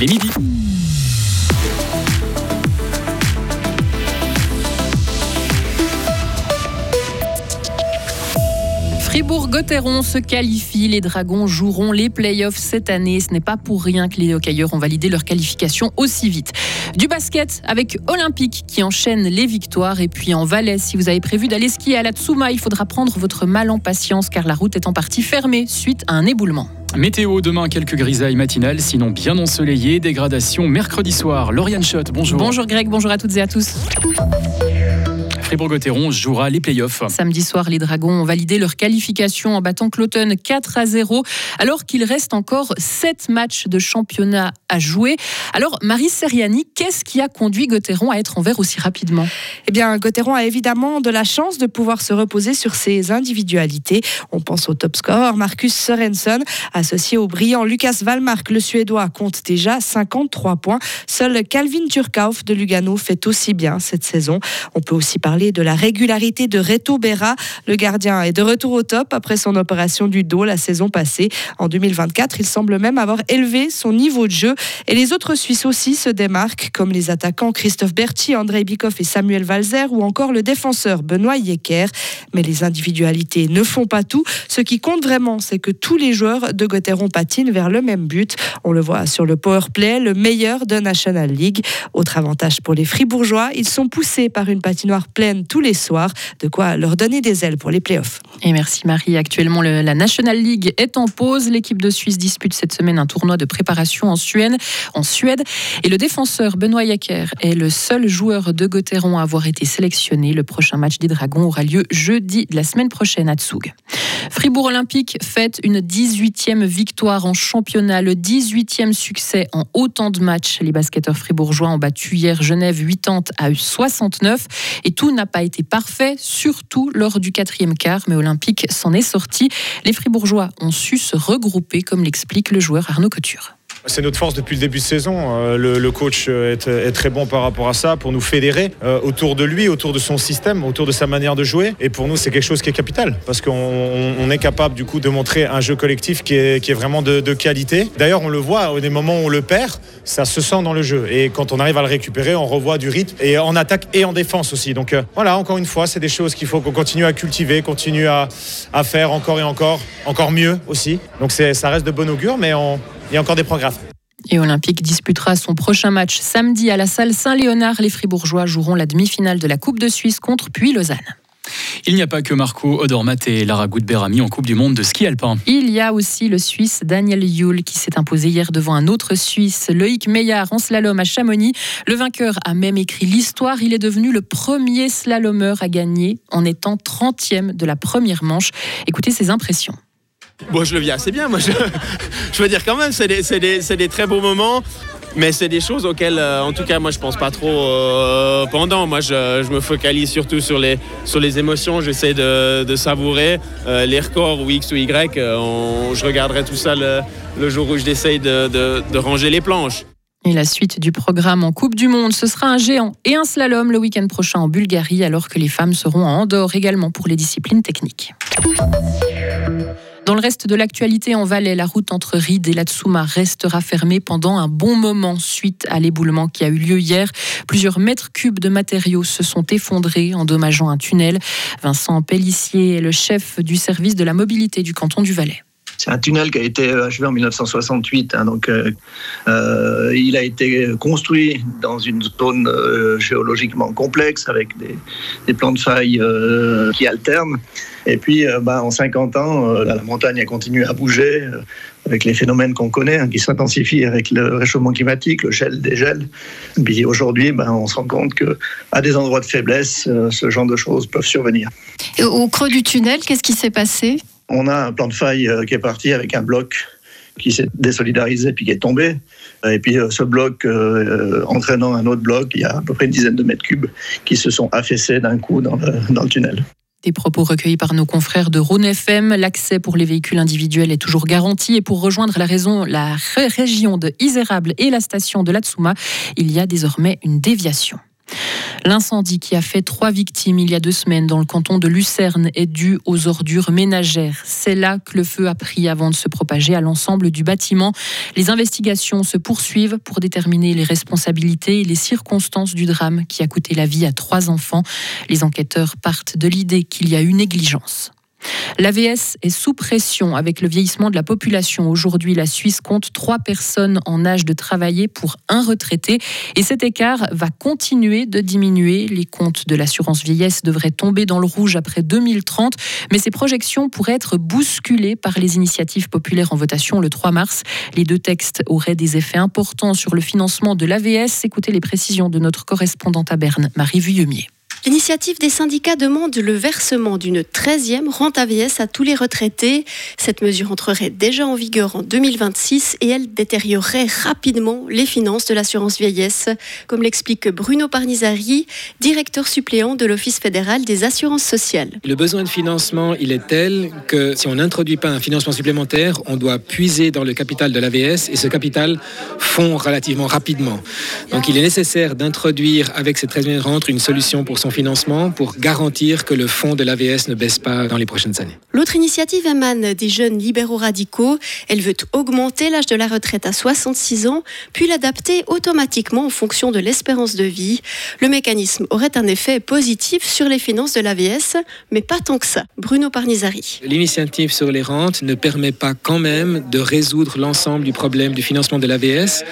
Il est midi. Fribourg-Gotteron se qualifie. Les Dragons joueront les playoffs cette année. Ce n'est pas pour rien que les hockeyeurs ont validé leur qualification aussi vite. Du basket avec Olympique qui enchaîne les victoires. Et puis en Valais, si vous avez prévu d'aller skier à la Tsuma, il faudra prendre votre mal en patience car la route est en partie fermée suite à un éboulement. Météo, demain quelques grisailles matinales, sinon bien ensoleillées. Dégradation mercredi soir. Lauriane Schott, bonjour. Bonjour Greg, bonjour à toutes et à tous. Fribourg-Gotteron jouera les playoffs. Samedi soir, les Dragons ont validé leur qualification en battant Cloton 4 à 0, alors qu'il reste encore 7 matchs de championnat à jouer. Alors, Marie Seriani, qu'est-ce qui a conduit Gotteron à être en vert aussi rapidement? Eh bien, Gotteron a évidemment de la chance de pouvoir se reposer sur ses individualités. On pense au top score, Marcus Sorensen, associé au brillant Lucas Wallmark, le Suédois, compte déjà 53 points. Seul Calvin Turkauf de Lugano fait aussi bien cette saison. On peut aussi parler de la régularité de Reto Berra. Le gardien est de retour au top après son opération du dos la saison passée. En 2024, il semble même avoir élevé son niveau de jeu. Et les autres Suisses aussi se démarquent, comme les attaquants Christophe Berti, André Bikoff et Samuel Valzer, ou encore le défenseur Benoît Yecker. Mais les individualités ne font pas tout. Ce qui compte vraiment, c'est que tous les joueurs de Gotteron patinent vers le même but. On le voit sur le power play, le meilleur de National League. Autre avantage pour les Fribourgeois, ils sont poussés par une patinoire pleine tous les soirs, de quoi leur donner des ailes pour les playoffs. Et merci Marie. Actuellement, la National League est en pause. L'équipe de Suisse dispute cette semaine un tournoi de préparation en Suède. En Suède. Et le défenseur Benoît Yacker est le seul joueur de Gotteron à avoir été sélectionné. Le prochain match des Dragons aura lieu jeudi de la semaine prochaine à Tsug. Fribourg Olympique fête une 18e victoire en championnat, le 18e succès en autant de matchs. Les basketteurs fribourgeois ont battu hier Genève 80 à 69 et tout n'a pas été parfait, surtout lors du quatrième quart, mais Olympique s'en est sorti. Les fribourgeois ont su se regrouper, comme l'explique le joueur Arnaud Couture. C'est notre force depuis le début de saison. Euh, le, coach est, très bon par rapport à ça pour nous fédérer euh, autour de lui, autour de son système, autour de sa manière de jouer. Et pour nous, c'est quelque chose qui est capital parce qu'on est capable du coup de montrer un jeu collectif qui est, vraiment de, qualité. D'ailleurs, on le voit des moments où on le perd, ça se sent dans le jeu. Et quand on arrive à le récupérer, on revoit du rythme et en attaque et en défense aussi. Donc euh, voilà, encore une fois, c'est des choses qu'il faut qu'on continue à cultiver, continue à, faire encore et encore, encore mieux aussi. Donc ça reste de bon augure, mais on il y a encore des progrès. Et Olympique disputera son prochain match samedi à la salle Saint-Léonard. Les Fribourgeois joueront la demi-finale de la Coupe de Suisse contre Puy-Lausanne. Il n'y a pas que Marco Odormat et Lara Goudberami en Coupe du Monde de ski alpin. Il y a aussi le Suisse Daniel Yule qui s'est imposé hier devant un autre Suisse, Loïc Meillard en slalom à Chamonix. Le vainqueur a même écrit l'histoire. Il est devenu le premier slalomeur à gagner en étant 30e de la première manche. Écoutez ses impressions. Bon, je le vis assez bien. Moi, je, je veux dire quand même, c'est des, très beaux moments. Mais c'est des choses auxquelles, euh, en tout cas, moi, je pense pas trop euh, pendant. Moi, je, je, me focalise surtout sur les, émotions. J'essaie de, savourer euh, les records ou X ou Y. je regarderai tout ça le, jour où j'essaye de, de, de ranger les planches. Et la suite du programme en Coupe du Monde, ce sera un géant et un slalom le week-end prochain en Bulgarie, alors que les femmes seront en Andorre également pour les disciplines techniques. Dans le reste de l'actualité en Valais, la route entre Ride et Latsuma restera fermée pendant un bon moment suite à l'éboulement qui a eu lieu hier. Plusieurs mètres cubes de matériaux se sont effondrés, endommageant un tunnel. Vincent Pellissier est le chef du service de la mobilité du canton du Valais. C'est un tunnel qui a été achevé en 1968, hein, donc euh, euh, il a été construit dans une zone euh, géologiquement complexe avec des, plans de faille qui alternent. Et puis, bah, en 50 ans, la montagne a continué à bouger avec les phénomènes qu'on connaît, hein, qui s'intensifient avec le réchauffement climatique, le gel, dégel. Puis aujourd'hui, ben, on se rend compte qu'à des endroits de faiblesse, ce genre de choses peuvent survenir. Et au creux du tunnel, qu'est-ce qui s'est passé? On a un plan de faille euh, qui est parti avec un bloc qui s'est désolidarisé puis qui est tombé. Et puis euh, ce bloc euh, entraînant un autre bloc, il y a à peu près une dizaine de mètres cubes qui se sont affaissés d'un coup dans le, tunnel. Des propos recueillis par nos confrères de Rhône FM. L'accès pour les véhicules individuels est toujours garanti. Et pour rejoindre la, raison, la région de Isérable et la station de Latsuma, il y a désormais une déviation. L'incendie qui a fait trois victimes il y a deux semaines dans le canton de Lucerne est dû aux ordures ménagères. C'est là que le feu a pris avant de se propager à l'ensemble du bâtiment. Les investigations se poursuivent pour déterminer les responsabilités et les circonstances du drame qui a coûté la vie à trois enfants. Les enquêteurs partent de l'idée qu'il y a eu négligence. L'AVS est sous pression avec le vieillissement de la population. Aujourd'hui, la Suisse compte trois personnes en âge de travailler pour un retraité et cet écart va continuer de diminuer. Les comptes de l'assurance vieillesse devraient tomber dans le rouge après 2030, mais ces projections pourraient être bousculées par les initiatives populaires en votation le 3 mars. Les deux textes auraient des effets importants sur le financement de l'AVS. Écoutez les précisions de notre correspondante à Berne, Marie Vuillemier. L'initiative des syndicats demande le versement d'une 13e rente AVS à tous les retraités. Cette mesure entrerait déjà en vigueur en 2026 et elle détériorerait rapidement les finances de l'assurance vieillesse, comme l'explique Bruno Parnizari, directeur suppléant de l'Office fédéral des assurances sociales. Le besoin de financement, il est tel que si on n'introduit pas un financement supplémentaire, on doit puiser dans le capital de l'AVS et ce capital fond relativement rapidement. Donc il est nécessaire d'introduire avec cette 13e rente une solution pour son pour garantir que le fonds de l'AVS ne baisse pas dans les prochaines années. L'autre initiative émane des jeunes libéraux radicaux. Elle veut augmenter l'âge de la retraite à 66 ans, puis l'adapter automatiquement en fonction de l'espérance de vie. Le mécanisme aurait un effet positif sur les finances de l'AVS, mais pas tant que ça. Bruno Parnizari. L'initiative sur les rentes ne permet pas quand même de résoudre l'ensemble du problème du financement de l'AVS,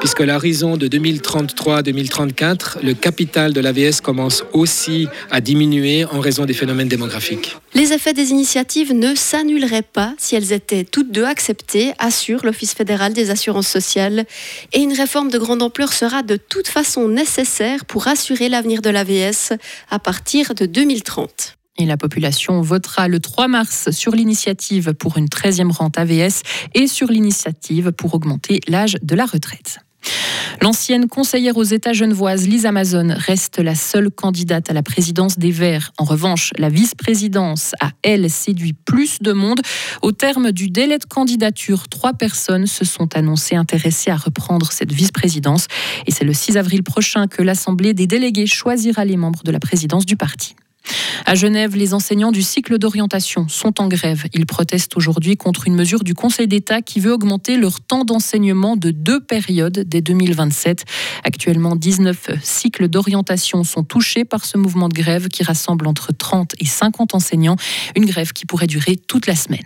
puisque l'horizon de 2033-2034, le capital de l'AVS commence au aussi à diminuer en raison des phénomènes démographiques. Les effets des initiatives ne s'annuleraient pas si elles étaient toutes deux acceptées, assure l'Office fédéral des assurances sociales. Et une réforme de grande ampleur sera de toute façon nécessaire pour assurer l'avenir de l'AVS à partir de 2030. Et la population votera le 3 mars sur l'initiative pour une 13e rente AVS et sur l'initiative pour augmenter l'âge de la retraite. L'ancienne conseillère aux États genevoises, Lise Amazon, reste la seule candidate à la présidence des Verts. En revanche, la vice-présidence a, elle, séduit plus de monde. Au terme du délai de candidature, trois personnes se sont annoncées intéressées à reprendre cette vice-présidence. Et c'est le 6 avril prochain que l'Assemblée des délégués choisira les membres de la présidence du parti. À Genève, les enseignants du cycle d'orientation sont en grève. Ils protestent aujourd'hui contre une mesure du Conseil d'État qui veut augmenter leur temps d'enseignement de deux périodes dès 2027. Actuellement, 19 cycles d'orientation sont touchés par ce mouvement de grève qui rassemble entre 30 et 50 enseignants. Une grève qui pourrait durer toute la semaine.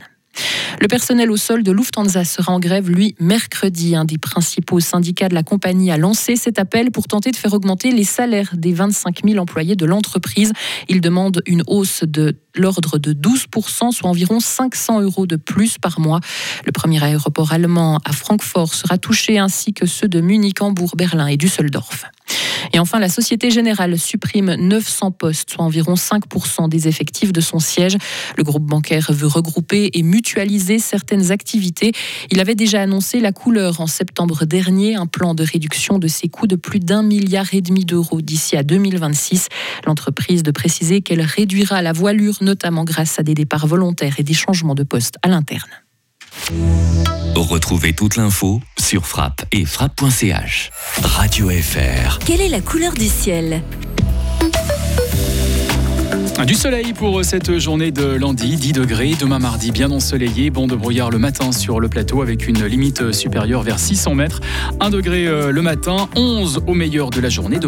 Le personnel au sol de Lufthansa sera en grève, lui, mercredi. Un des principaux syndicats de la compagnie a lancé cet appel pour tenter de faire augmenter les salaires des 25 000 employés de l'entreprise. Il demande une hausse de l'ordre de 12%, soit environ 500 euros de plus par mois. Le premier aéroport allemand à Francfort sera touché, ainsi que ceux de Munich, Hambourg, Berlin et Düsseldorf. Et enfin, la Société Générale supprime 900 postes, soit environ 5% des effectifs de son siège. Le groupe bancaire veut regrouper et mutualiser certaines activités. Il avait déjà annoncé la couleur en septembre dernier, un plan de réduction de ses coûts de plus d'un milliard et demi d'euros d'ici à 2026. L'entreprise de préciser qu'elle réduira la voilure, notamment grâce à des départs volontaires et des changements de poste à l'interne. Retrouvez toute l'info sur frappe et frappe.ch. Radio FR. Quelle est la couleur du ciel? Du soleil pour cette journée de lundi, 10 degrés. Demain mardi, bien ensoleillé. Bon de brouillard le matin sur le plateau avec une limite supérieure vers 600 mètres. 1 degré euh, le matin, 11 au meilleur de la journée. Demain